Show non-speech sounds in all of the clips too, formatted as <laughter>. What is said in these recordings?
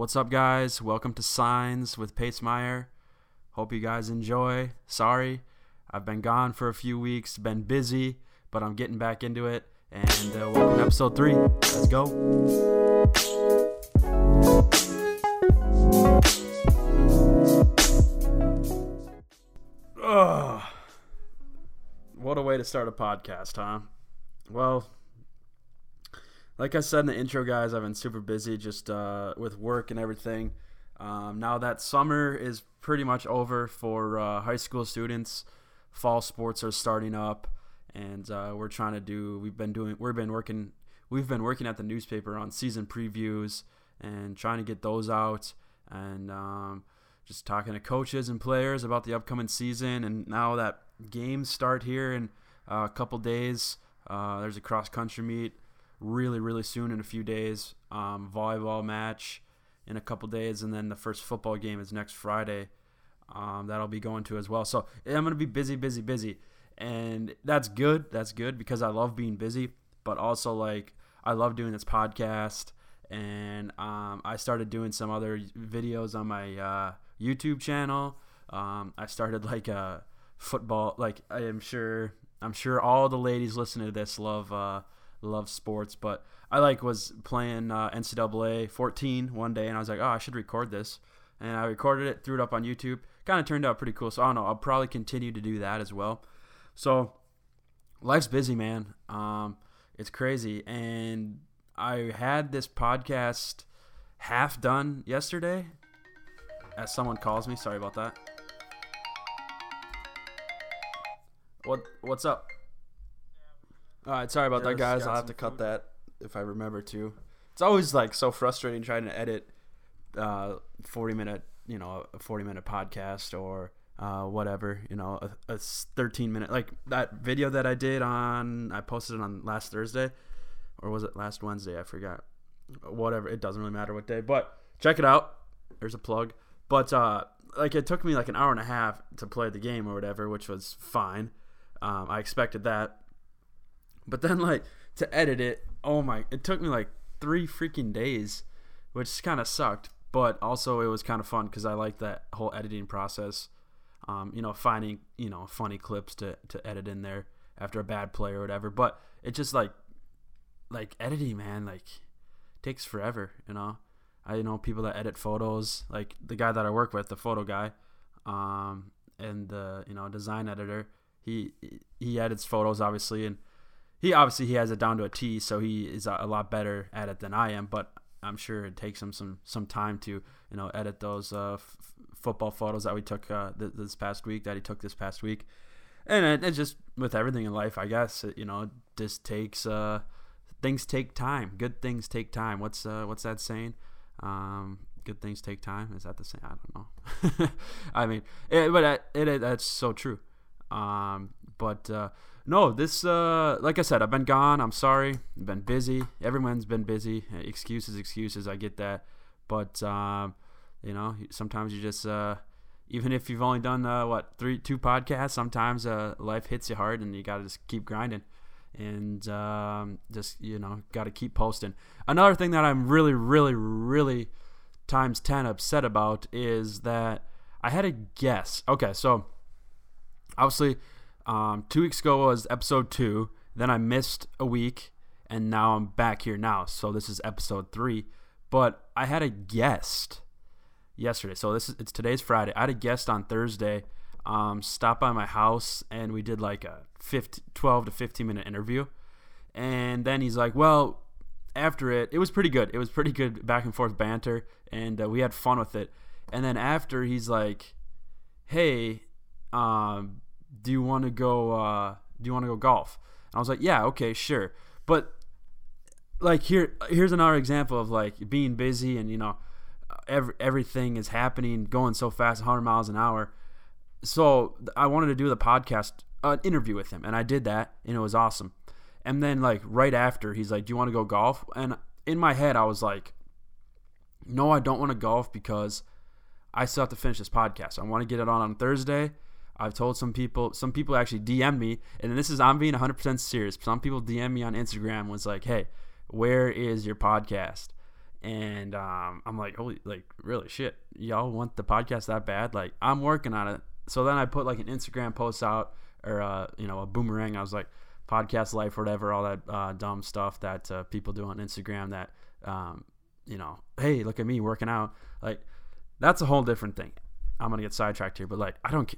What's up, guys? Welcome to Signs with Pace Maier. Hope you guys enjoy. Sorry, I've been gone for a few weeks, been busy, but I'm getting back into it. And uh, welcome to episode three. Let's go. Ugh. What a way to start a podcast, huh? Well, like I said in the intro, guys, I've been super busy just uh, with work and everything. Um, now that summer is pretty much over for uh, high school students, fall sports are starting up, and uh, we're trying to do. We've been doing. We've been working. We've been working at the newspaper on season previews and trying to get those out, and um, just talking to coaches and players about the upcoming season. And now that games start here in uh, a couple days, uh, there's a cross country meet really, really soon in a few days. Um, volleyball match in a couple days, and then the first football game is next Friday. Um, that'll be going to as well. So I'm going to be busy, busy, busy. And that's good. That's good because I love being busy, but also like I love doing this podcast. And um, I started doing some other videos on my uh, YouTube channel. Um, I started like a football. Like I am sure, I'm sure all the ladies listening to this love uh, love sports, but I like was playing uh, NCAA 14 one day, and I was like, oh, I should record this, and I recorded it, threw it up on YouTube. Kind of turned out pretty cool. So I don't know. I'll probably continue to do that as well. So life's busy, man. Um, it's crazy, and I had this podcast half done yesterday. As someone calls me, sorry about that. What what's up? All right, sorry about that, guys. I'll have to cut food. that if I remember to. It's always like so frustrating trying to edit uh, forty minute, you know, a forty minute podcast or uh, whatever, you know, a, a thirteen minute like that video that I did on. I posted it on last Thursday, or was it last Wednesday? I forgot. Whatever, it doesn't really matter what day, but check it out. There's a plug. But uh, like it took me like an hour and a half to play the game or whatever, which was fine. Um, I expected that. But then like to edit it, oh my, it took me like three freaking days, which kind of sucked. But also it was kind of fun because I like that whole editing process. Um, you know, finding you know funny clips to to edit in there after a bad play or whatever. But it just like like editing, man, like takes forever. You know, I know people that edit photos, like the guy that I work with, the photo guy, um, and the you know design editor. He he edits photos obviously, and he obviously he has it down to a T, so he is a lot better at it than I am. But I'm sure it takes him some some time to you know edit those uh, f- football photos that we took uh, th- this past week that he took this past week, and it, it's just with everything in life, I guess it, you know just takes uh, things take time. Good things take time. What's uh, what's that saying? Um, good things take time. Is that the same? I don't know. <laughs> I mean, it, but it, it, that's so true. Um, but uh, no, this uh, like I said, I've been gone. I'm sorry. I've been busy. Everyone's been busy. Excuses, excuses. I get that, but um, you know, sometimes you just uh, even if you've only done uh, what three, two podcasts, sometimes uh, life hits you hard, and you got to just keep grinding, and um, just you know, got to keep posting. Another thing that I'm really, really, really times ten upset about is that I had a guess. Okay, so obviously um, two weeks ago was episode two. Then I missed a week, and now I'm back here now. So this is episode three. But I had a guest yesterday. So this is it's today's Friday. I had a guest on Thursday. Um, stopped by my house, and we did like a 15, 12 to 15 minute interview. And then he's like, "Well, after it, it was pretty good. It was pretty good back and forth banter, and uh, we had fun with it. And then after, he's like, "Hey, um, do you want to go? Uh, do you want to go golf?" And I was like, "Yeah, okay, sure." But like here, here's another example of like being busy and you know, every, everything is happening, going so fast, 100 miles an hour. So I wanted to do the podcast, an interview with him, and I did that, and it was awesome. And then like right after, he's like, "Do you want to go golf?" And in my head, I was like, "No, I don't want to golf because I still have to finish this podcast. I want to get it on on Thursday." I've told some people, some people actually DM me, and this is I'm being 100% serious. Some people DM me on Instagram was like, "Hey, where is your podcast?" and um, I'm like, holy, like really shit, y'all want the podcast that bad? Like I'm working on it. So then I put like an Instagram post out or uh, you know a boomerang. I was like, podcast life, whatever, all that uh, dumb stuff that uh, people do on Instagram. That um, you know, hey, look at me working out. Like that's a whole different thing. I'm gonna get sidetracked here, but like I don't.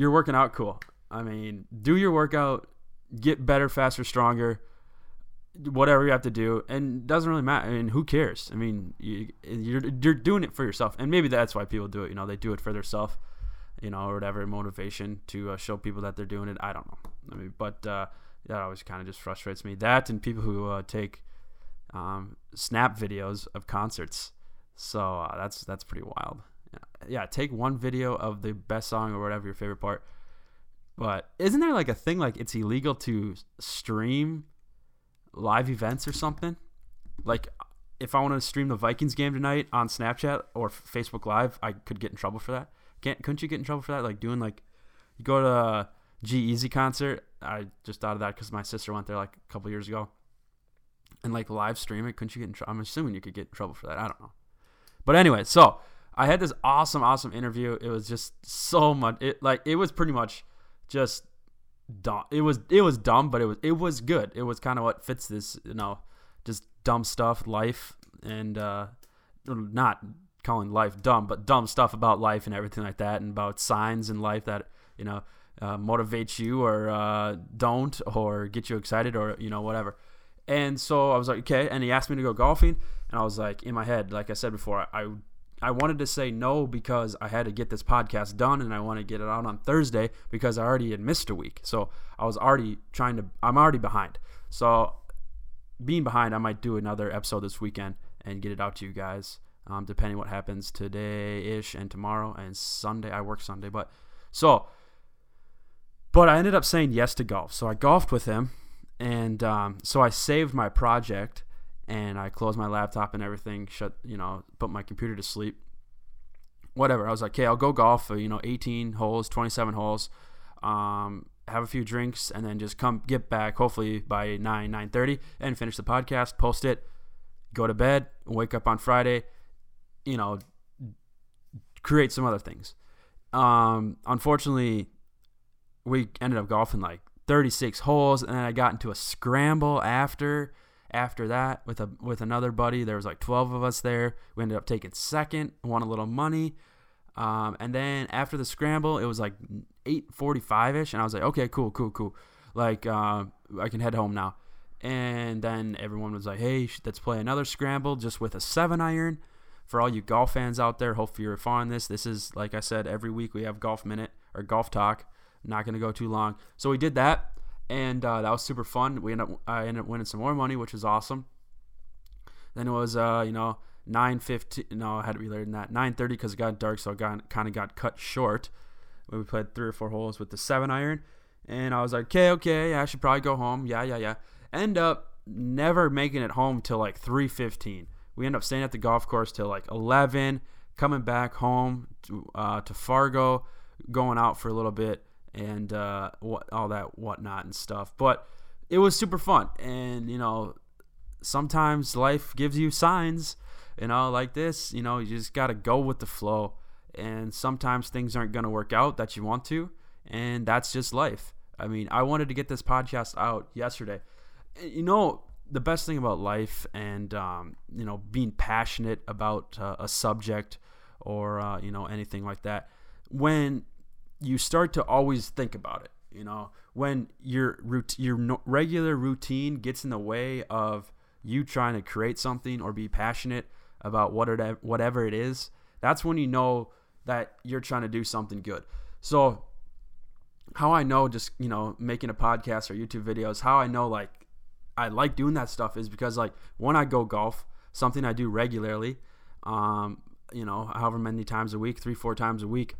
You're working out, cool. I mean, do your workout, get better, faster, stronger whatever you have to do, and doesn't really matter. I mean, who cares? I mean, you, you're you're doing it for yourself, and maybe that's why people do it. You know, they do it for themselves, you know, or whatever motivation to uh, show people that they're doing it. I don't know. I mean, but uh, that always kind of just frustrates me. That and people who uh, take um, snap videos of concerts. So uh, that's that's pretty wild. Yeah, take one video of the best song or whatever your favorite part. But isn't there like a thing like it's illegal to stream live events or something. Like if I want to stream the Vikings game tonight on Snapchat or Facebook Live, I could get in trouble for that. Can't couldn't you get in trouble for that? Like doing like you go to a G-Eazy concert. I just thought of that because my sister went there like a couple years ago, and like live stream it. Couldn't you get in trouble? I'm assuming you could get in trouble for that. I don't know. But anyway, so I had this awesome, awesome interview. It was just so much. It like it was pretty much just dumb. It was it was dumb, but it was it was good. It was kind of what fits this, you know, just dumb stuff, life, and uh, not calling life dumb, but dumb stuff about life and everything like that, and about signs in life that you know uh, motivate you or uh, don't, or get you excited, or you know whatever. And so I was like, okay. And he asked me to go golfing, and I was like, in my head, like I said before, I I wanted to say no because I had to get this podcast done and I want to get it out on Thursday because I already had missed a week. So I was already trying to, I'm already behind. So being behind, I might do another episode this weekend and get it out to you guys, um, depending what happens today ish and tomorrow and Sunday. I work Sunday, but so, but I ended up saying yes to golf. So I golfed with him. And um, so I saved my project and I closed my laptop and everything, shut, you know, put my computer to sleep. Whatever. I was like, okay, I'll go golf for, you know, 18 holes, 27 holes, um, have a few drinks, and then just come get back, hopefully by 9, 9.30, and finish the podcast, post it, go to bed, wake up on Friday, you know, create some other things. Um, unfortunately, we ended up golfing like 36 holes, and then I got into a scramble after – after that with a with another buddy. There was like 12 of us there. We ended up taking second, won a little money. Um, and then after the scramble, it was like 8:45 ish, and I was like, okay, cool, cool, cool. Like uh, I can head home now. And then everyone was like, hey, let's play another scramble just with a seven iron. For all you golf fans out there, hopefully you're following this. This is like I said, every week we have golf minute or golf talk. Not going to go too long. So we did that and uh, that was super fun. We ended up I ended up winning some more money, which was awesome. Then it was uh, you know nine fifteen. No, I had to be later than that. Nine thirty because it got dark, so it got kind of got cut short. We played three or four holes with the seven iron, and I was like, okay, okay, yeah, I should probably go home. Yeah, yeah, yeah. End up never making it home till like three fifteen. We end up staying at the golf course till like eleven. Coming back home to, uh, to Fargo, going out for a little bit and uh, what all that whatnot and stuff. But it was super fun, and you know, sometimes life gives you signs, you know, like this. You know, you just gotta go with the flow, and sometimes things aren't gonna work out that you want to, and that's just life. I mean, I wanted to get this podcast out yesterday. You know, the best thing about life and um, you know being passionate about uh, a subject or uh, you know anything like that when you start to always think about it. You know, when your rout- your regular routine gets in the way of you trying to create something or be passionate about what it, whatever it is, that's when you know that you're trying to do something good. So, how I know just you know making a podcast or YouTube videos, how I know like I like doing that stuff is because like when I go golf, something I do regularly, um, you know, however many times a week, three four times a week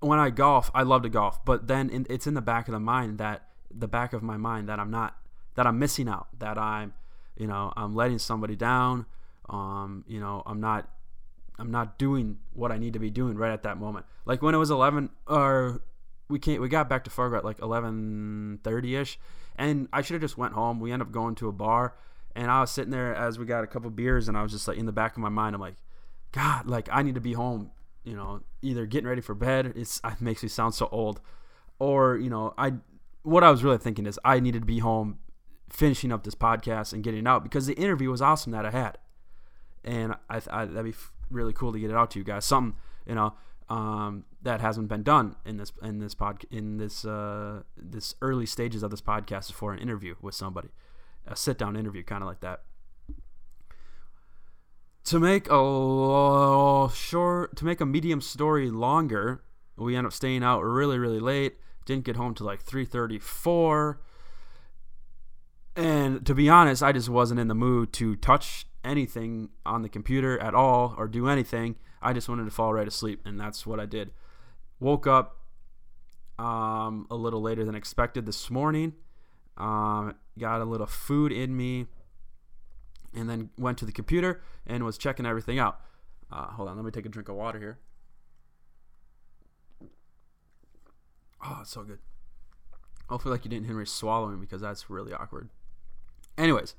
when I golf, I love to golf, but then in, it's in the back of the mind that the back of my mind that I'm not that I'm missing out, that I'm you know I'm letting somebody down, um, you know I'm not I'm not doing what I need to be doing right at that moment. Like when it was 11 or we can't we got back to Fargo at like 11:30 ish, and I should have just went home. We ended up going to a bar, And I was sitting there as we got a couple beers, and I was just like in the back of my mind, I'm like, God, like I need to be home. You know, either getting ready for bed. It's it makes me sound so old, or you know, I what I was really thinking is I needed to be home, finishing up this podcast and getting out because the interview was awesome that I had, and I, I that'd be really cool to get it out to you guys. Something you know um, that hasn't been done in this in this pod in this uh, this early stages of this podcast for an interview with somebody, a sit down interview, kind of like that. To make a short, to make a medium story longer, we end up staying out really really late. Didn't get home till like three thirty four. And to be honest, I just wasn't in the mood to touch anything on the computer at all or do anything. I just wanted to fall right asleep, and that's what I did. Woke up um, a little later than expected this morning. Um, got a little food in me, and then went to the computer and was checking everything out. Uh, hold on, let me take a drink of water here. Oh, it's so good. Hopefully, like you didn't hear me swallowing because that's really awkward. Anyways,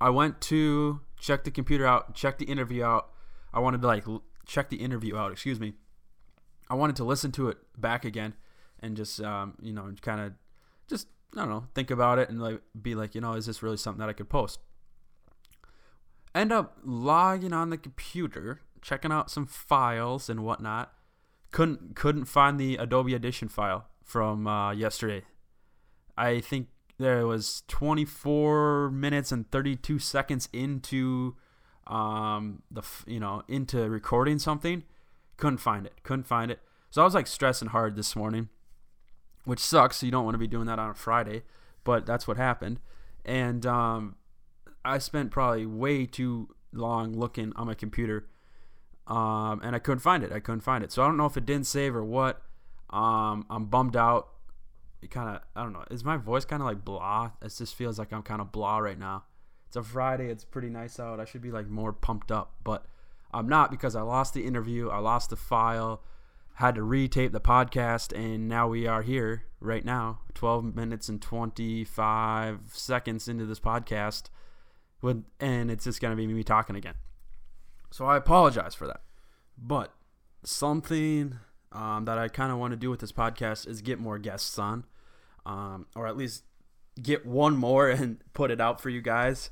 I went to check the computer out, check the interview out. I wanted to like check the interview out. Excuse me. I wanted to listen to it back again, and just um, you know, kind of just I don't know, think about it and like be like, you know, is this really something that I could post? End up logging on the computer, checking out some files and whatnot. Couldn't couldn't find the Adobe Audition file from uh, yesterday. I think there was 24 minutes and 32 seconds into um the you know into recording something couldn't find it couldn't find it so i was like stressing hard this morning which sucks So you don't want to be doing that on a friday but that's what happened and um i spent probably way too long looking on my computer um and i couldn't find it. I couldn't find it. So i don't know if it didn't save or what. Um i'm bummed out. It kind of i don't know. Is my voice kind of like blah? It just feels like i'm kind of blah right now. It's a Friday. It's pretty nice out. I should be like more pumped up, but I'm not because I lost the interview. I lost the file. Had to retape the podcast, and now we are here right now, 12 minutes and 25 seconds into this podcast, and it's just gonna be me talking again. So I apologize for that, but something um, that I kind of want to do with this podcast is get more guests on, um, or at least get one more <laughs> and put it out for you guys.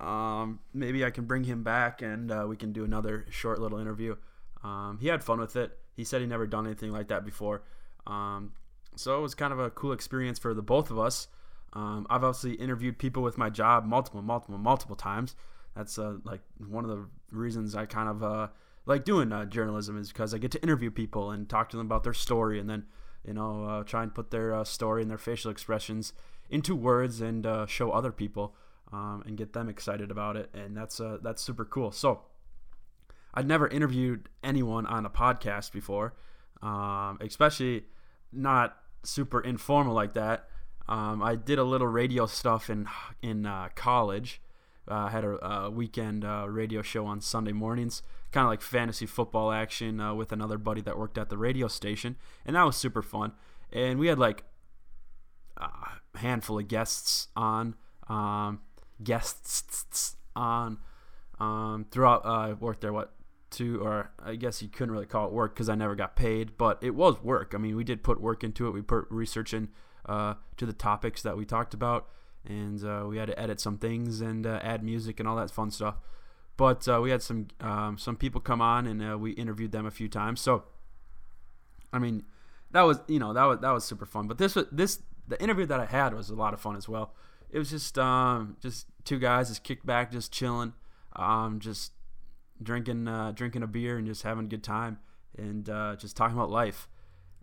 Um, maybe I can bring him back and uh, we can do another short little interview. Um, he had fun with it. He said he never done anything like that before. Um, so it was kind of a cool experience for the both of us. Um, I've obviously interviewed people with my job multiple, multiple, multiple times. That's uh, like one of the reasons I kind of uh, like doing uh, journalism is because I get to interview people and talk to them about their story and then you know uh, try and put their uh, story and their facial expressions into words and uh, show other people um, and get them excited about it. And that's that's super cool. So I'd never interviewed anyone on a podcast before, um, especially not super informal like that. Um, I did a little radio stuff in in uh, college. Uh, I had a, a weekend uh, radio show on Sunday mornings, kind of like fantasy football action uh, with another buddy that worked at the radio station, and that was super fun. And we had like a handful of guests on, um, guests on um, throughout. Uh, I worked there what two or I guess you couldn't really call it work because I never got paid, but it was work. I mean, we did put work into it. We put research in uh, to the topics that we talked about, and uh, we had to edit some things and uh, add music and all that fun stuff. But uh, we had some um, some people come on and uh, we interviewed them a few times. So, I mean, that was you know that was that was super fun. But this was this the interview that I had was a lot of fun as well. It was just um, just two guys just kicked back, just chilling, um, just drinking uh, drinking a beer and just having a good time and uh, just talking about life.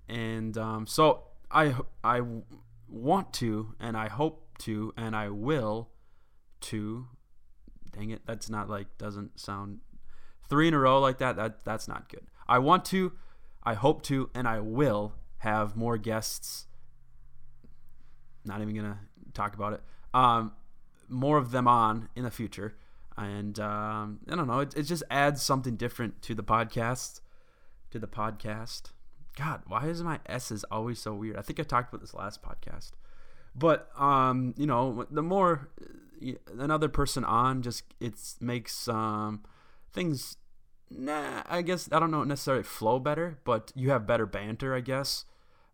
And um, so I I want to and I hope to and I will to. Dang it, that's not like doesn't sound three in a row like that. That that's not good. I want to, I hope to, and I will have more guests not even gonna talk about it. Um, more of them on in the future, and um, I don't know. It, it just adds something different to the podcast. To the podcast. God, why is my S's always so weird? I think I talked about this last podcast, but um, you know, the more uh, another person on, just it makes um things. Nah, I guess I don't know necessarily flow better, but you have better banter, I guess,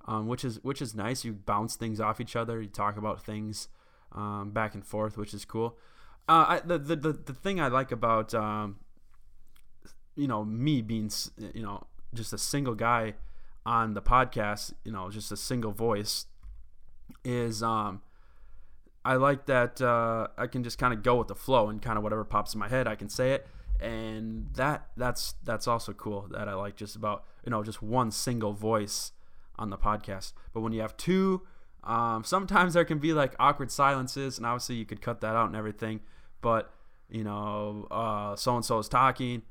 um, which is which is nice. You bounce things off each other. You talk about things um, back and forth, which is cool. Uh, I, the, the the the thing I like about um, you know me being you know just a single guy on the podcast, you know, just a single voice, is um, I like that uh, I can just kind of go with the flow and kind of whatever pops in my head, I can say it, and that that's that's also cool that I like just about you know just one single voice on the podcast. But when you have two, um, sometimes there can be like awkward silences, and obviously you could cut that out and everything. But you know, so and so is talking.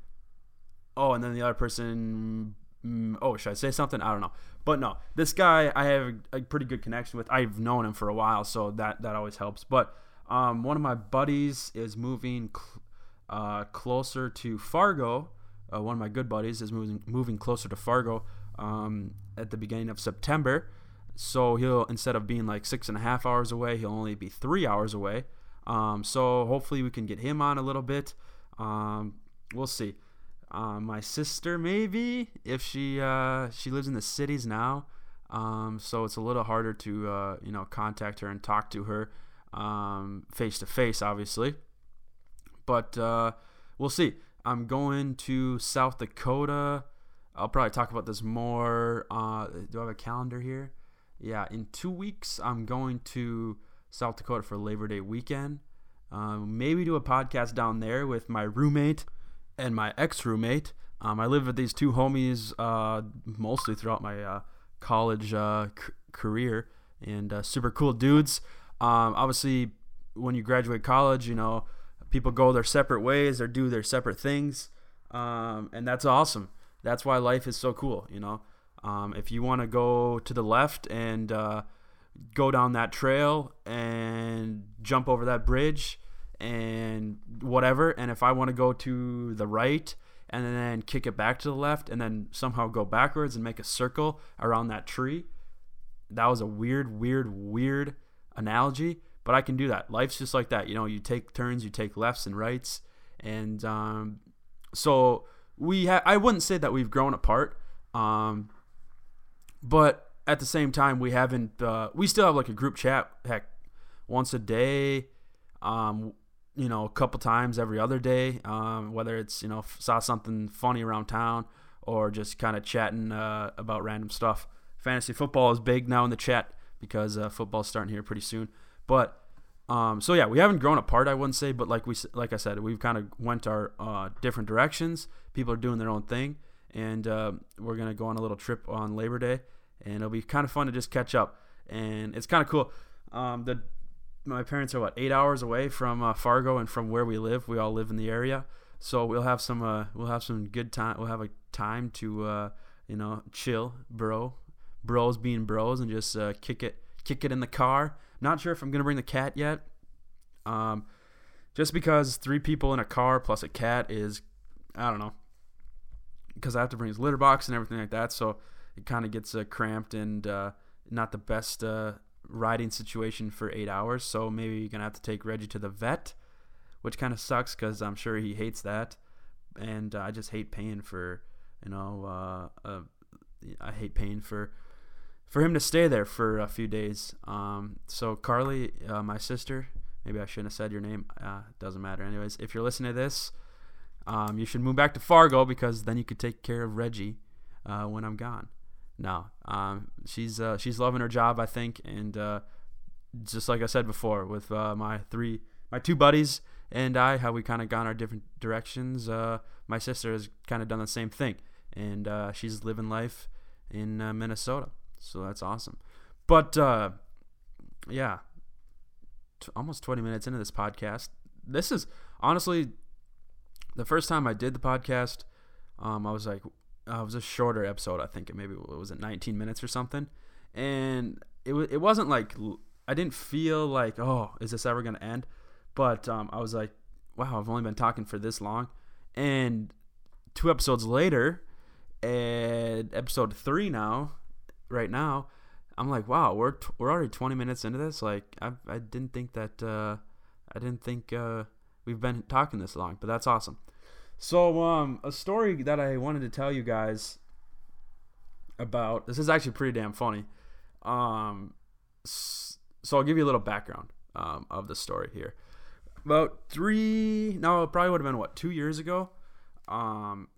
Oh, and then the other person mm, oh, should I say something? I don't know. But no, this guy I have a, a, pretty good connection with. I've known him for a while, so that that always helps. But um, one of my buddies is moving cl- uh, closer to Fargo. Uh, one of my good buddies is moving moving closer to Fargo um, at the beginning of September. So he'll instead of being like six and a half hours away, he'll only be three hours away. Um, so hopefully we can get him on a little bit. Um, we'll see. Uh, my sister maybe if she uh, she lives in the cities now, um, so it's a little harder to uh, you know contact her and talk to her face to face, obviously. But uh, we'll see. I'm going to South Dakota. I'll probably talk about this more. Uh, do I have a calendar here? Yeah, in two weeks I'm going to South Dakota for Labor Day weekend. Um, maybe do a podcast down there with my roommate and my ex roommate. Um, I lived with these two homies uh, mostly throughout my uh, college uh, c- career, and uh, super cool dudes. Um, obviously, when you graduate college, you know, people go their separate ways or do their separate things, um, and that's awesome. That's why life is so cool, you know. Um, if you want to go to the left and uh, go down that trail and jump over that bridge, and whatever. And if I want to go to the right and then kick it back to the left and then somehow go backwards and make a circle around that tree, that was a weird, weird, weird analogy. But I can do that. Life's just like that. You know, you take turns, you take lefts and rights. And um, so we ha- I wouldn't say that we've grown apart. Um, but at the same time, we haven't, uh, we still have like a group chat, heck, once a day. Um, you know, a couple times every other day, um, whether it's, you know, saw something funny around town or just kind of chatting uh, about random stuff. Fantasy football is big now in the chat because uh, football's starting here pretty soon. But um, so yeah, we haven't grown apart, I wouldn't say, but like we like I said, we've kind of went our uh, different directions. People are doing their own thing, and uh, we're gonna go on a little trip on Labor Day, and it'll be kind of fun to just catch up. And it's kind of cool. Um, the my parents are what eight hours away from uh, Fargo and from where we live. We all live in the area, so we'll have some uh, we'll have some good time. We'll have a time to uh, you know chill, bro, bros being bros, and just uh, kick it kick it in the car. Not sure if I'm gonna bring the cat yet. Um, just because three people in a car plus a cat is, I don't know, because I have to bring his litter box and everything like that, so it kind of gets uh, cramped and uh, not the best riding situation for eight hours. So maybe you're gonna have to take Reggie to the vet, which kind of sucks because I'm sure he hates that, and uh, I just hate paying for, you know, uh, uh, I hate paying for for him to stay there for a few days. Um, so Carly, uh, my sister, maybe I shouldn't have said your name. Uh, doesn't matter. Anyways, if you're listening to this, um, you should move back to Fargo because then you could take care of Reggie uh, when I'm gone no, um, she's uh, she's loving her job, I think, and uh, just like I said before, with uh, my three, my two buddies and I, how we kind of gone our different directions. Uh, my sister has kind of done the same thing, and uh, she's living life in uh, Minnesota, so that's awesome. But yeah, t- almost 20 minutes into this podcast. This is honestly the first time I did the podcast. Um, I was like, uh, it was a shorter episode. I think it maybe it was it 19 minutes or something, and it was it wasn't like I didn't feel like oh is this ever gonna end, but um, I was like wow I've only been talking for this long, and two episodes later, and episode three now, right now, I'm like, wow, we're t- we're already 20 minutes into this. Like, I I didn't think that uh, I didn't think uh, we've been talking this long, but that's awesome. So, um, a story that I wanted to tell you guys about. This is actually pretty damn funny. Um, so I'll give you a little background um, of the story here. About three, no, it probably would have been what two years ago. Um,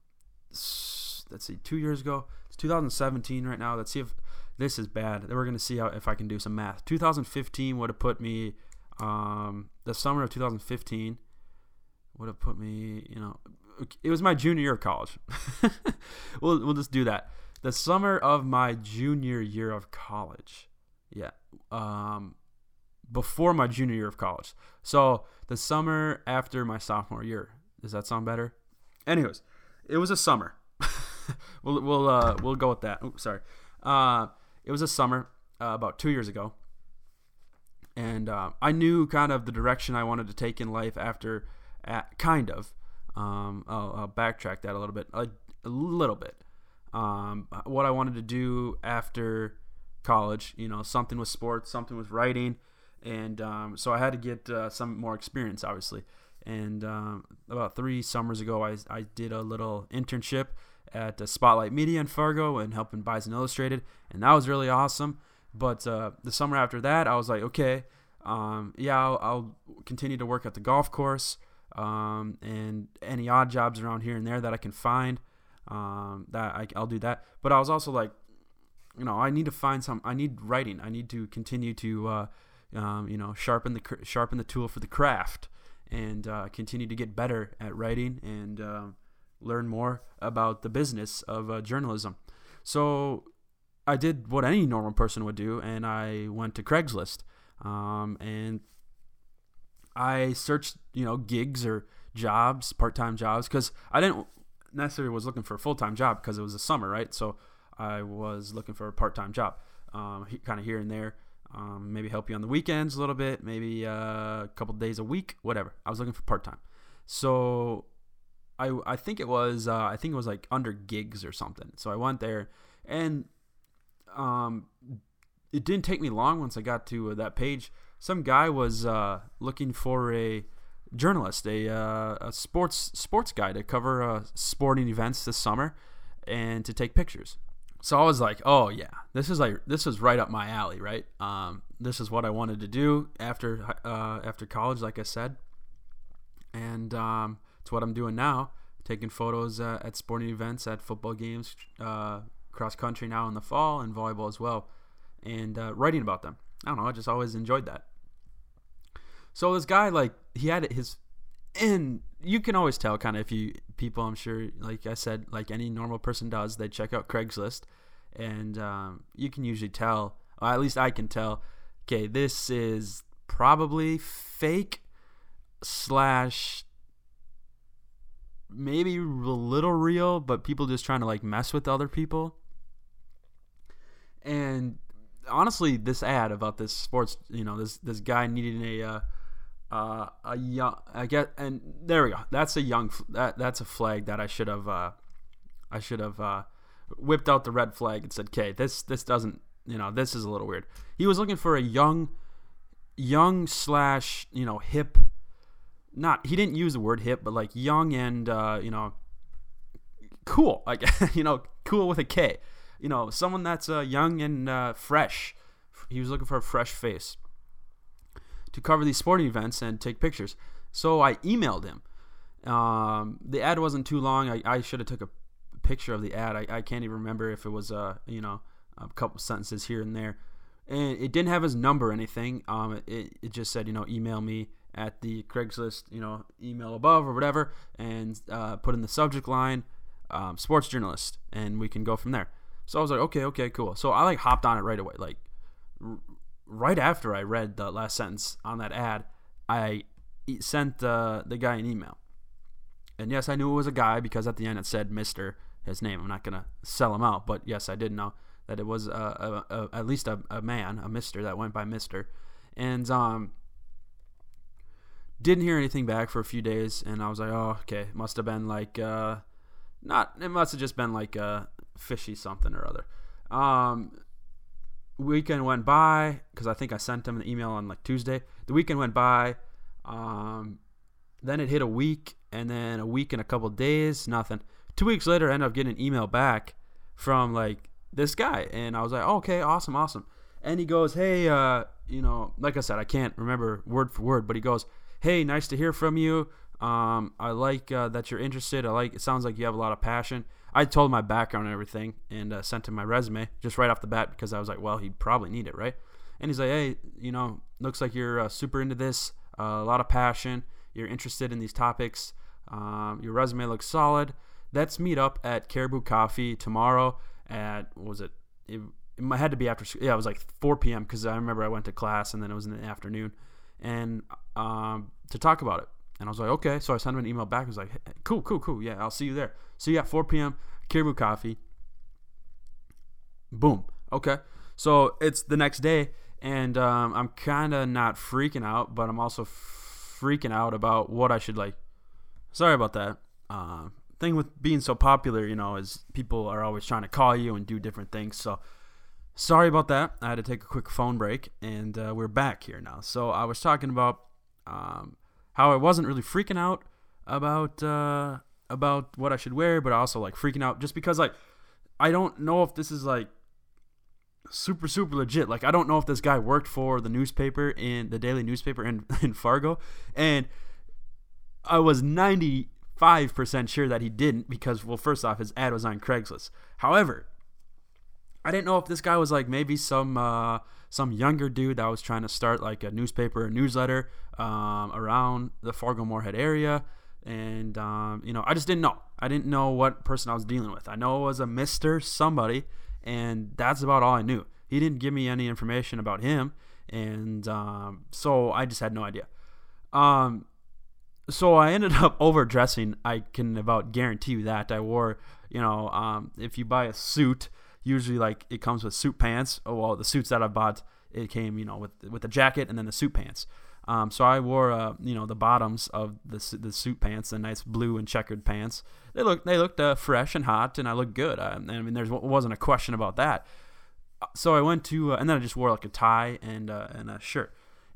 let's see, two years ago. It's 2017 right now. Let's see if this is bad. Then we're gonna see how if I can do some math. 2015 would have put me, um, the summer of 2015 would have put me, you know, it was my junior year of college. <laughs> we'll we'll just do that. The summer of my junior year of college. Yeah. Um, before my junior year of college. So the summer after my sophomore year. Does that sound better? Anyways, it was a summer. <laughs> we'll we'll uh, we'll go with that. Oops, sorry. Uh, it was a summer uh, about two years ago, and uh, I knew kind of the direction I wanted to take in life after, at, kind of. Um, I'll, I'll, backtrack that a little bit, a, a little bit. Um, what I wanted to do after college, you know, something with sports, something with writing, and um, so I had to get uh, some more experience, obviously. And um, about three summers ago, I, I did a little internship at uh, Spotlight Media in Fargo and helping Bison Illustrated, and that was really awesome. But uh, the summer after that, I was like, okay, um, yeah, I'll, I'll, continue to work at the golf course um, and any odd jobs around here and there that I can find. Um, that I, I'll do that. But I was also like, you know, I need to find some. I need writing. I need to continue to, uh, um, you know, sharpen the sharpen the tool for the craft and uh, continue to get better at writing and uh, learn more about the business of uh, journalism. So I did what any normal person would do, and I went to Craigslist um, and I searched, you know, gigs or jobs, part-time jobs, because I didn't necessarily was looking for a full-time job because it was the summer, right? So I was looking for a part-time job, um, kind of here and there. Um, maybe help you on the weekends a little bit, maybe uh, a couple days a week, whatever. I was looking for part time. So I I think it was uh, I think it was like under gigs or something. So I went there, and um, it didn't take me long once I got to uh, that page. Some guy was uh, looking for a journalist, a, uh, a sports sports guy to cover uh, sporting events this summer and to take pictures so I was like, oh yeah, this is like this is right up my alley, right? Um, this is what I wanted to do after uh, after college, like I said, and um, it's what I'm doing now, taking photos uh, at sporting events, at football games, uh, cross country now in the fall, and volleyball as well, and uh, writing about them. I don't know, I just always enjoyed that. So this guy, like, he had his and you can always tell kind of if you people i'm sure like i said like any normal person does they check out craigslist. And um, you can usually tell or at least i can tell okay this is probably fake slash maybe a little real but people just trying to like mess with other people. And honestly this ad about this sports you know this this guy needing a uh, uh, a young I get and there we go. That's a young that that's a flag that I should have uh, I should have uh, whipped out the red flag and said, "Okay, this this doesn't you know this is a little weird." He was looking for a young young slash you know hip. Not he didn't use the word hip, but like young and uh, you know cool, like <laughs> you know cool with a K. You know someone that's uh, young and uh, fresh. He was looking for a fresh face to cover these sporting events and take pictures. So I emailed him. Um, the ad wasn't too long. I, I should have took a picture of the ad. I, I can't even remember if it was a uh, you know a couple sentences here and there, and it didn't have his number or anything. Um, it, it just said you know email me at the Craigslist you know email above or whatever, and uh, put in the subject line um, sports journalist, and we can go from there. So I was like, okay, okay, cool. So I like hopped on it right away, like right after I read the last sentence on that ad, I sent uh, the guy an email. And yes, I knew it was a guy because at the end it said Mister his name. I'm not gonna sell him out, but yes, I did know that it was a, a, a at least a, a, man, a Mister that went by Mister, and um, didn't hear anything back for a few days, and I was like, oh, okay, must have been like uh, not. It must have just been like a fishy something or other. Um, weekend went by because I think I sent him the email on like Tuesday. The weekend went by. Um, then it hit a week, and then a week and a couple days, nothing. Two weeks later, I ended up getting an email back from like this guy, and I was like, okay, awesome, awesome. And he goes, hey, uh, you know, like I said, I can't remember word for word, but he goes, hey, nice to hear from you. Um, I like uh, that you're interested. I like it sounds like you have a lot of passion. I told him my background and everything, and uh, sent him my resume just right off the bat because I was like, well, he'd probably need it, right? And he's like, hey, you know, looks like you're uh, super into this, uh, a lot of passion. You're interested in these topics. Um, your resume looks solid. Let's meet up at Caribou Coffee tomorrow at was it? It, it had to be after. Yeah, it was like 4 p.m. because I remember I went to class and then it was in the afternoon, and um, to talk about it. And I was like, okay. So I sent him an email back. I was like, hey, cool, cool, cool. Yeah, I'll see you there. See you at 4 p.m. Caribou Coffee. Boom. Okay. So it's the next day, and um, I'm kind of not freaking out, but I'm also freaking out about what I should like. Sorry about that. Uh, thing with being so popular, you know, is people are always trying to call you and do different things. So sorry about that. I had to take a quick phone break, and uh, we're back here now. So I was talking about um, how I wasn't really freaking out about uh, about what I should wear, but also like freaking out just because like I don't know if this is like super super legit. Like I don't know if this guy worked for the newspaper in the daily newspaper in <laughs> in Fargo, and I was ninety five percent sure that he didn't because well, first off, his ad was on Craigslist. However, I didn't know if this guy was like maybe some uh, some younger dude that was trying to start like a newspaper or newsletter um, around the Fargo Moorhead area. And um, you know, I just didn't know. I didn't know what person I was dealing with. I know it was a Mister somebody, and that's about all I knew. He didn't give me any information about him, and um, so I just had no idea. Um, so I ended up <laughs> overdressing. I can about guarantee you that I wore, you know, um, if you buy a suit, usually like it comes with suit pants. Oh well, the suits that I bought, it came, you know, with with the jacket and then the suit pants. Um, so I wore, uh, you know, the bottoms of the the suit pants, the nice blue and checkered pants. They looked they looked uh, fresh and hot, and I looked good. I, I mean, there wasn't a question about that. So I went to, uh, and then I just wore like a tie and uh, and a shirt,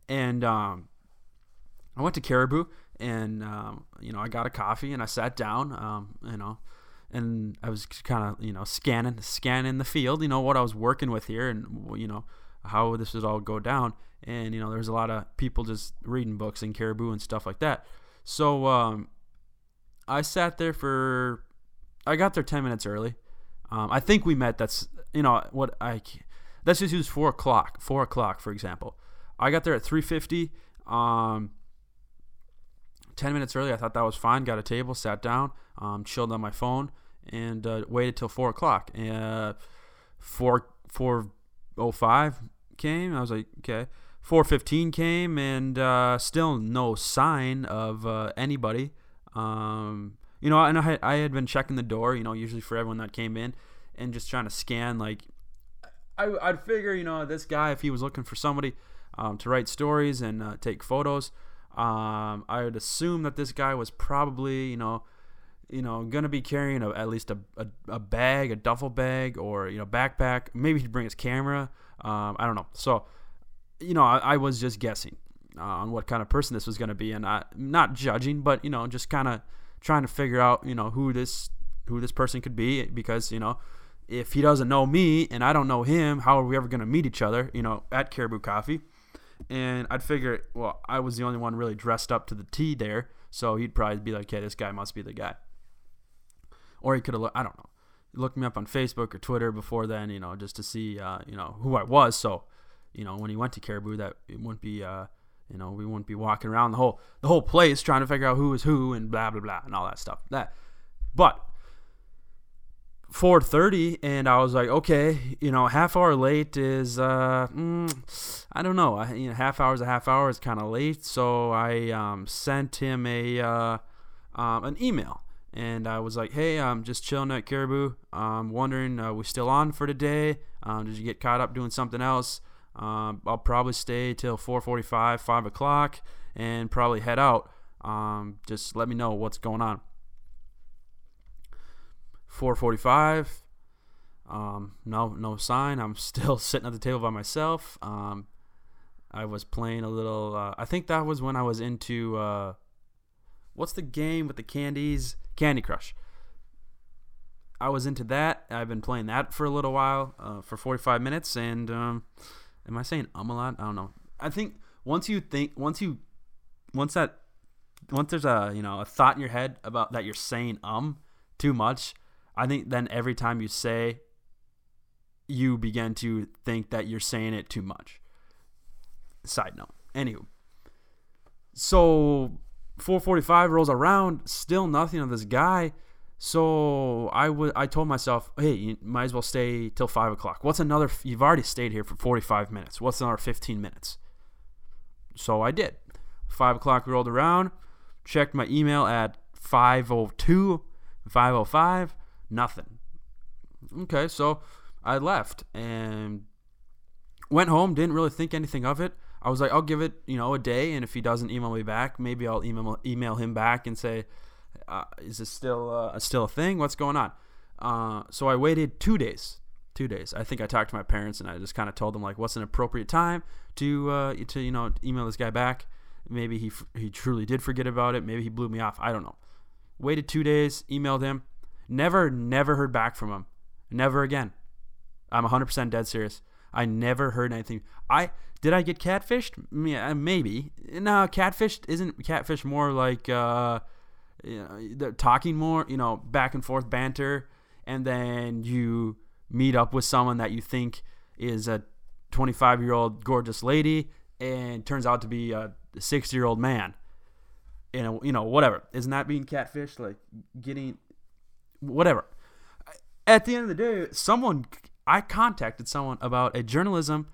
and um, I went to Caribou, and um, you know I got a coffee and I sat down, um, you know, and I was kind of you know scanning scanning the field, you know what I was working with here, and you know how this would all go down and you know there's a lot of people just reading books in Caribou and stuff like that. So um, I sat there for I got there ten minutes early. Um, I think we met. That's you know what I. Let's just use four o'clock. Four o'clock, for example. I got there at three fifty. Um, ten minutes early. I thought that was fine. Got a table, sat down, um, chilled on my phone, and uh, waited till four o'clock. Uh, four four oh five came. I was like, okay. 415 came and uh, still no sign of uh, anybody. Um, you know, and I had, I had been checking the door, you know, usually for everyone that came in and just trying to scan. Like, I, I'd figure, you know, this guy, if he was looking for somebody um, to write stories and uh, take photos, um, I would assume that this guy was probably, you know, you know, gonna be carrying a, at least a, a, a, bag, a duffel bag, or you know, backpack. Maybe he'd bring his camera. Um, I don't know. So you know, I, I was just guessing uh, on what kind of person this was to be, and I, not judging, but you know, just kind of trying to figure out, you know, who this who this person could be, because you know, if he doesn't know me and I don't know him, how are we ever to meet each other? You know, at Caribou Coffee, and I'd figure, well, I was the only one really dressed up to the T there, so he'd probably be like, okay, this guy must be the guy, or he could have, I don't know, looked me up on Facebook or Twitter before then, you know, just to see, uh, you know, who I was, so you know, when he went to Caribou, that it wouldn't be, uh, you know, we wouldn't be walking around the whole the whole place trying to figure out who is who and blah blah blah and all that stuff. That, but 4:30, and I was like, okay, you know, half hour late is, uh, mm, I don't know, I, you know, half hour is a half hour is kind of late, so I um, sent him a uh, um, an email. And I was like, "Hey, I'm just chilling at Caribou. I'm wondering, uh, we still on for today? Um, did you get caught up doing something else? Um, I'll probably stay till 4:45, 5 o'clock, and probably head out. Um, just let me know what's going on. 4:45. Um, no, no sign. I'm <laughs> still sitting at the table by myself. Um, I was playing a little. Uh, I think that was when I was into. Uh, what's the game with the candies? Candy Crush. I was into that. I've been playing that for a little while, uh, for 45 minutes. And um, am I saying um a lot? I don't know. I think once you think, once you, once that, once there's a you know a thought in your head about that you're saying um too much, I think then every time you say, you begin to think that you're saying it too much. Side note. Anywho, so 4:45 rolls around, still nothing of this guy. So I would I told myself, hey, you might as well stay till five o'clock. What's another? You've already stayed here for 45 minutes. What's another 15 minutes? So I did. Five o'clock rolled around, checked my email at 5:02, 5:05, nothing. Okay, so I left and went home. Didn't really think anything of it. I was like, I'll give it, you know, a day, and if he doesn't email me back, maybe I'll email email him back and say, uh, is this still uh, still a thing? What's going on? Uh, so I waited two days. Two days. I think I talked to my parents and I just kind of told them like, what's an appropriate time to uh, to you know email this guy back. Maybe he he truly did forget about it. Maybe he blew me off. I don't know. Waited two days. Emailed him. Never never heard back from him. Never again. I'm 100% dead serious. I never heard anything. I did I get catfished? Yeah, maybe. No, catfished isn't catfish more like uh, you know, they're talking more, you know, back and forth banter, and then you meet up with someone that you think is a 25 year old gorgeous lady, and turns out to be a 60 year old man. And you know, whatever. Isn't that being catfished? Like getting whatever. At the end of the day, someone I contacted someone about a journalism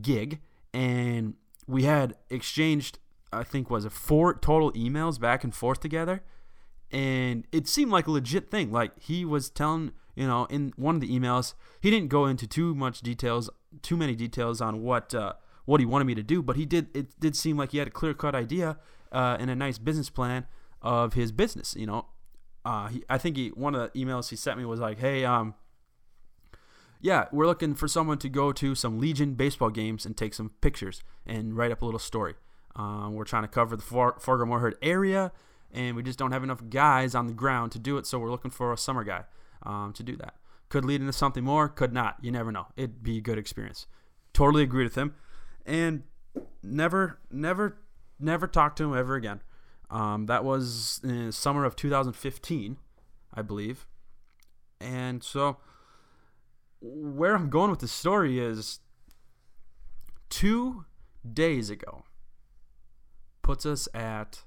gig and we had exchanged I think was it four total emails back and forth together? And it seemed like a legit thing. Like he was telling you know in one of the emails he didn't go into too much details too many details on what uh, what he wanted me to do but he did it did seem like he had a clear cut idea uh, and a nice business plan of his business you know? Uh, he, I think he one of the emails he sent me was like hey um yeah, we're looking for someone to go to some Legion baseball games and take some pictures and write up a little story. Um, we're trying to cover the Far- Fargo Moorhead area, and we just don't have enough guys on the ground to do it, so we're looking for a summer guy um, to do that. Could lead into something more, could not. You never know. It'd be a good experience. Totally agreed with him, and never, never, never talk to him ever again. Um, that was in summer of 2015, I believe, and so where I'm going with the story is two days ago puts us at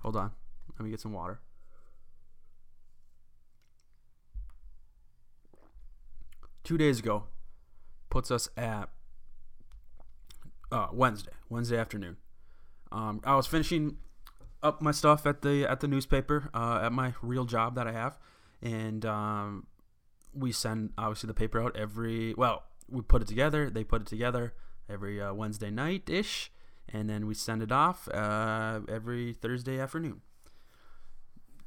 hold on let me get some water. Two days ago puts us at uh, wednesday wednesday afternoon. Um, i was finishing up my stuff at the at the newspaper uh, at my real job that i have. And um, we send obviously the paper out every well we put it together they put it together every uh, wednesday night ish and then we send it off uh, every thursday afternoon.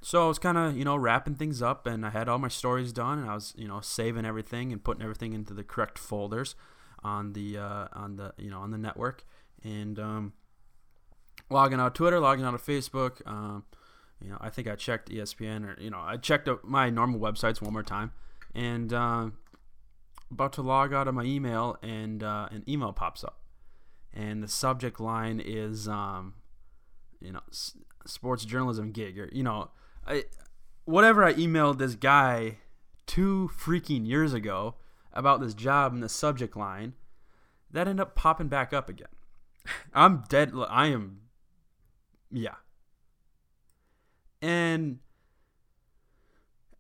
So i was kind of you know wrapping things up and i had all my stories done and i was you know saving everything and putting everything into the correct folders on the uh, on the you know on the network. And um, logging out twitter logging out of facebook um, you know i think i checked espn or you know i checked my normal websites one more time and uh, about to log out of my email, and uh, an email pops up, and the subject line is, um, you know, s- sports journalism gig, or you know, I whatever I emailed this guy two freaking years ago about this job in the subject line, that ended up popping back up again. I'm dead. I am, yeah. And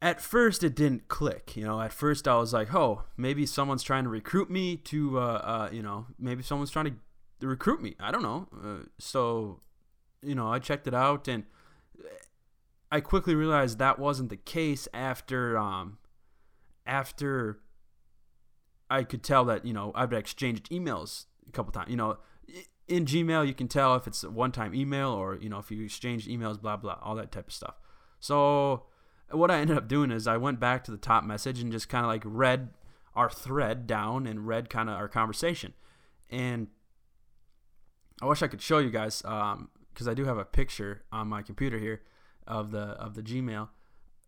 at first it didn't click. You know, at first I was like, oh, maybe someone's trying to recruit me to, uh, uh, you know, maybe someone's trying to recruit me. I don't know. Uh, so, you know, I checked it out and I quickly realized that wasn't the case after, um, after I could tell that, you know, I've exchanged emails a couple times. You know, in Gmail, you can tell if it's a one time email or, you know, if you exchange emails, blah, blah, all that type of stuff. So, what I ended up doing is I went back to the top message and just kind of like read our thread down and read kind of our conversation. And I wish I could show you guys because um, I do have a picture on my computer here of the of the Gmail.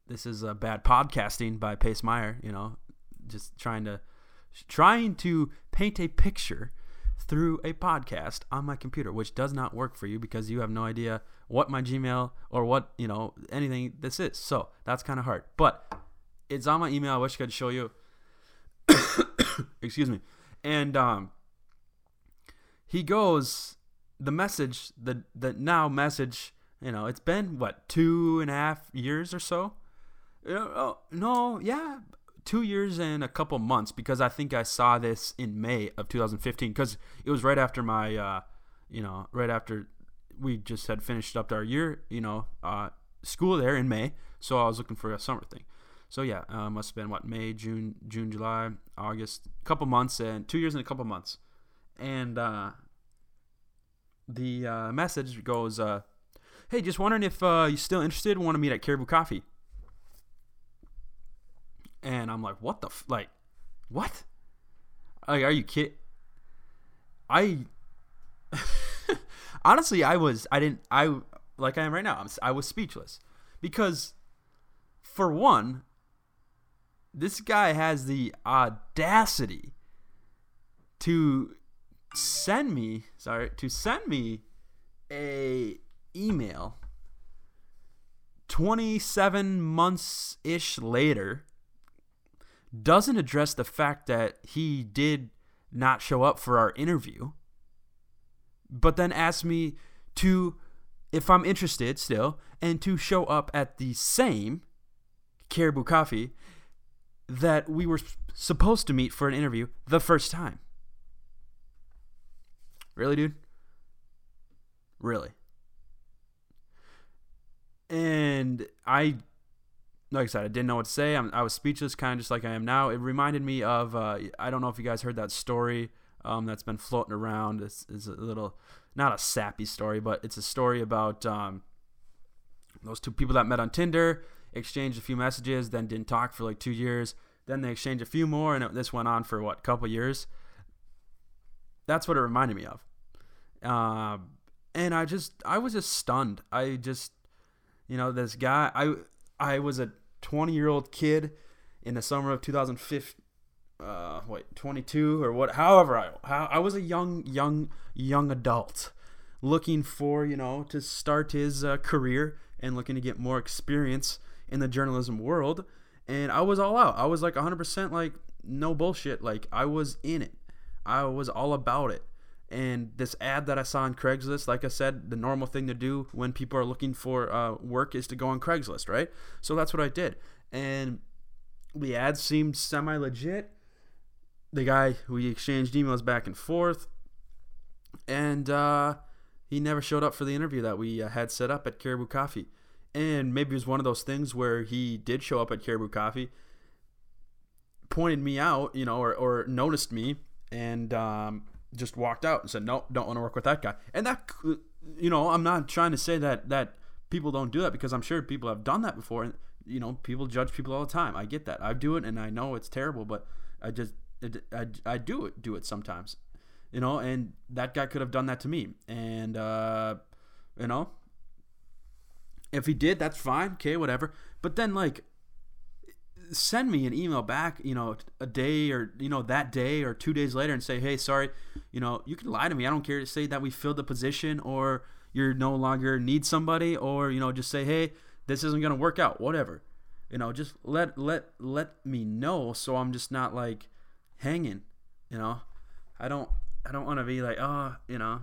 This is a bad podcasting by Pace Maier. You know, just trying to trying to paint a picture through a podcast on my computer, which does not work for you because you have no idea what my Gmail or what you know anything this is. So that's kind of hard, but it's on my email. I wish I could show you. <coughs> Excuse me, and um, he goes the message the the now message. You know, it's been what two and a half years or so. Uh, no, yeah, two years and a couple months because I think I saw this in May of 2015 because it was right after my, uh, you know, right after we just had finished up our year, you know, uh, school there in May. So I was looking for a summer thing. So yeah, uh, must have been what May, June, June, July, August, couple months and two years and a couple months, and uh, the uh, message goes, uh, "Hey, just wondering if uh, you're still interested. Want to meet at Caribou Coffee." And I'm like, what the f-? like, what? Like, are you kidding? I <laughs> honestly, I was, I didn't, I like I am right now. I'm, I was speechless because, for one, this guy has the audacity to send me, sorry, to send me a email 27 months ish later doesn't address the fact that he did not show up for our interview, but then asks me to, if I'm interested still, and to show up at the same Caribou Coffee that we were supposed to meet for an interview the first time. Really, dude? Really? And I like I said, I didn't know what to say. I'm, i was speechless, kind of just like I am now. It reminded me of uh, I don't know if you guys heard that story um, that's been floating around. It's, it's, a little not a sappy story, but it's a story about um, those two people that met on Tinder, exchanged a few messages, then didn't talk for like two years. Then they exchanged a few more, and it, this went on for what a couple years. That's what it reminded me of. Uh, and I just I was just stunned. I just you know this guy I I was a 20 year old kid in the summer of 2015 uh wait 22 or what however I how, I was a young young young adult looking for you know to start his uh, career and looking to get more experience in the journalism world. And I was all out. I was like 100% like no bullshit. Like I was in it. I was all about it and this ad that I saw on Craigslist, like I said, the normal thing to do when people are looking for uh, work is to go on Craigslist, right? So that's what I did. And the ad seemed semi legit. The guy, we exchanged emails back and forth. And uh, he never showed up for the interview that we uh, had set up at Caribou Coffee. And maybe it was one of those things where he did show up at Caribou Coffee, pointed me out, you know, or, or noticed me, and um, just walked out and said, "No, don't want to work with that guy." And that, you know, I'm not trying to say that that people don't do that because I'm sure people have done that before. And you know, people judge people all the time. I get that. I do it, and I know it's terrible, but I just I, I do it do it sometimes, you know. And that guy could have done that to me, and uh, you know, if he did, that's fine. Okay, whatever. But then like send me an email back, you know, a day or you know that day or two days later and say, hey, sorry, you know, you can lie to me. I don't care to say that we filled the position or you're no longer need somebody or you know just say, hey, this isn't gonna work out, whatever. You know, just let let let me know so I'm just not like hanging. You know, I don't I don't want to be like oh you know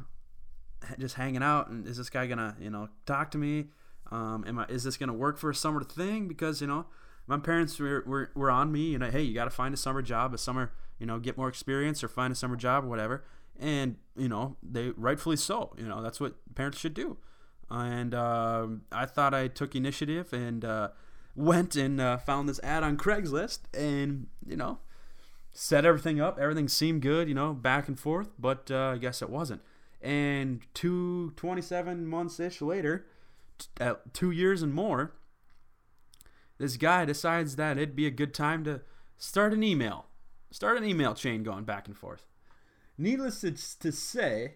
just hanging out and is this guy gonna you know talk to me? Um, am I is this gonna work for a summer thing? Because you know my parents were, were, were on me, you know, hey, you got to find a summer job, a summer, you know, get more experience or find a summer job or whatever. And, you know, they rightfully so, you know, that's what parents should do. And uh, I thought I took initiative and uh, went and uh, found this ad on Craigslist and, you know, set everything up. Everything seemed good, you know, back and forth, but uh, I guess it wasn't. And two, 27 months ish later, t- two years and more, this guy decides that it'd be a good time to start an email Start an email chain going back and forth. Needless to, say,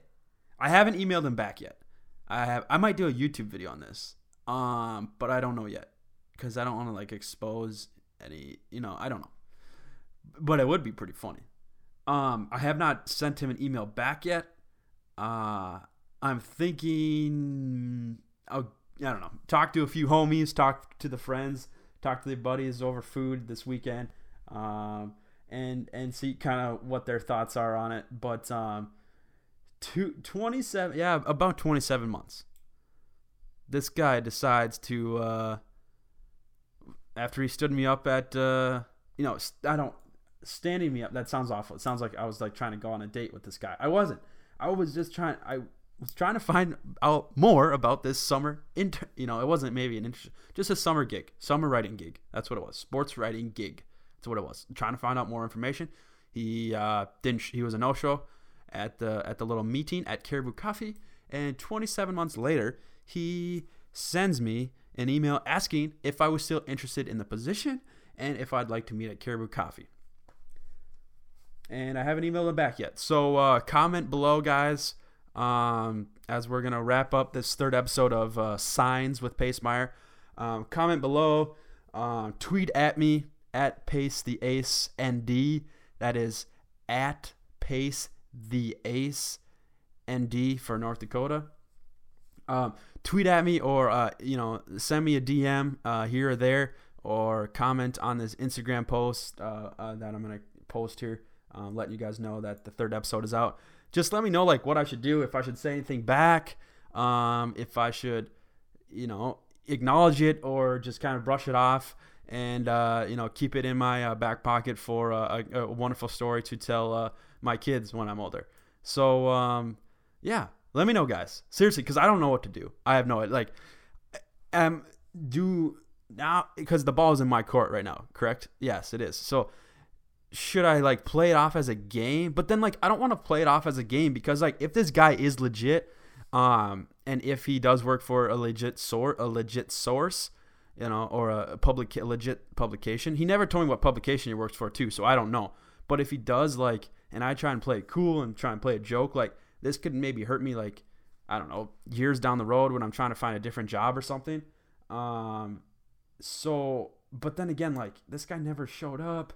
I haven't emailed him back yet. I have. I might do a YouTube video on this, um, but I don't know yet because I don't want to like expose any. You know, I don't know, but it would be pretty funny. Um, I have not sent him an email back yet. Uh, I'm thinking. I'll. I don't know. Talk to a few homies. Talk to the friends. Talk to their buddies over food this weekend. Um, and and see kind of what their thoughts are on it. But um, two, 27, yeah, about 27 months. This guy decides to, uh, after he stood me up at, uh, you know, I don't, standing me up, that sounds awful. It sounds like I was like trying to go on a date with this guy. I wasn't. I was just trying, I was trying to find out more about this summer inter, you know, it wasn't maybe an inter- just a summer gig, summer writing gig. That's what it was. Sports writing gig. That's what it was. Trying to find out more information. He uh, didn't. He was a no show at the at the little meeting at Caribou Coffee, and 27 months later, he sends me an email asking if I was still interested in the position and if I'd like to meet at Caribou Coffee. And I haven't emailed him back yet. So uh, comment below, guys, um, as we're gonna wrap up this third episode of uh, Signs with Pace Maier. Um, comment below. Uh, tweet at me at Pace the Ace ND. That is at Pace the Ace ND for North Dakota. Um, tweet at me or uh, you know send me a DM uh, here or there or comment on this Instagram post uh, uh that I'm gonna post here, um, letting you guys know that the third episode is out. Just let me know like what I should do, if I should say anything back, um, if I should, you know, acknowledge it or just kind of brush it off and uh, you know keep it in my uh, back pocket for a, a, wonderful story to tell my kids when I'm older. So um, yeah, let me know, guys. Seriously, because I don't know what to do. I have no like, um, do now because the ball is in my court right now. Correct? Yes, it is. So should I like play it off as a game? But then like I don't want to play it off as a game because like if this guy is legit, um, and if he does work for a legit sort a legit source, you know, or a public a legit publication. He never told me what publication he works for too, so I don't know. But if he does like and I try and play it cool and try and play a joke, like this could maybe hurt me like I don't know years down the road when I'm trying to find a different job or something. Um, so but then again, like this guy never showed up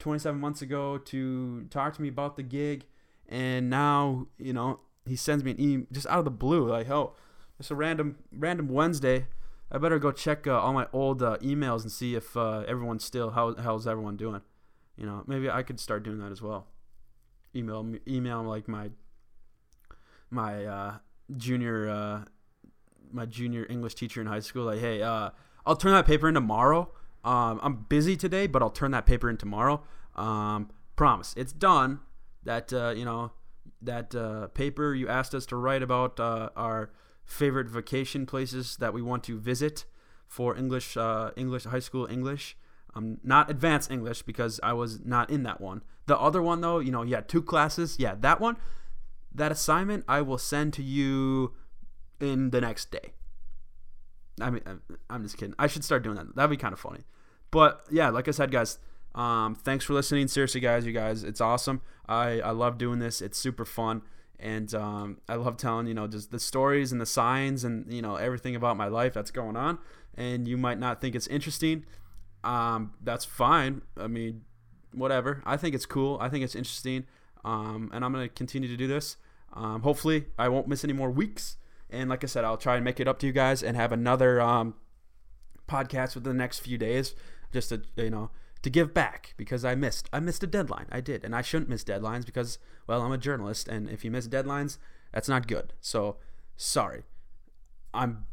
27 months ago to talk to me about the gig, and now you know he sends me an email just out of the blue, like oh, it's a random random Wednesday. I better go check uh, all my old uh, emails and see if uh, everyone's still how how's everyone doing. You know, maybe I could start doing that as well email email like my my uh, junior uh, my junior English teacher in high school like hey uh, I'll turn that paper in tomorrow um, I'm busy today but I'll turn that paper in tomorrow um, promise it's done that uh, you know that uh, paper you asked us to write about uh, our favorite vacation places that we want to visit for English English high school English um, not advanced English because I was not in that one. The other one though, you know, yeah, two classes. Yeah, that one, that assignment I will send to you in the next day. I mean, I'm just kidding. I should start doing that. That'd be kind of funny. But yeah, like I said, guys, um, thanks for listening. Seriously, guys, you guys, it's awesome. I, I love doing this. It's super fun. And um, I love telling, you know, just the stories and the signs and, you know, everything about my life that's going on. And you might not think it's interesting um, that's fine. I mean, whatever. I think it's cool. I think it's interesting. Um, and I'm going to continue to do this. Um, hopefully, I won't miss any more weeks. And like I said, I'll try and make it up to you guys and have another um, podcast within the next few days, just to you know to give back because I missed I missed a deadline. I did, and I shouldn't miss deadlines because well, I'm a journalist, and if you miss deadlines, that's not good. So sorry. I'm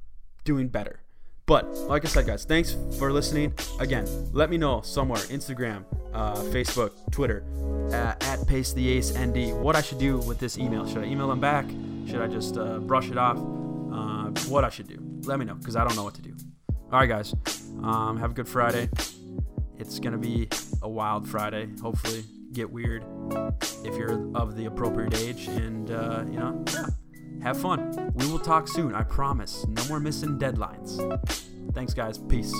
doing better. But like I said, guys, thanks for listening. Again, let me know somewhere Instagram, uh, Facebook, Twitter, uh, at Pace the Ace ND, what I should do with this email. Should I email them back? Should I just uh, brush it off? Uh, what I should do? Let me know because I don't know what to do. All right, guys. Um, have a good Friday. It's gonna be a wild Friday. Hopefully, get weird if you're of the appropriate age, and uh, you know, yeah, have fun. We will talk soon. I promise. No more missing deadlines. Thanks, guys. Peace.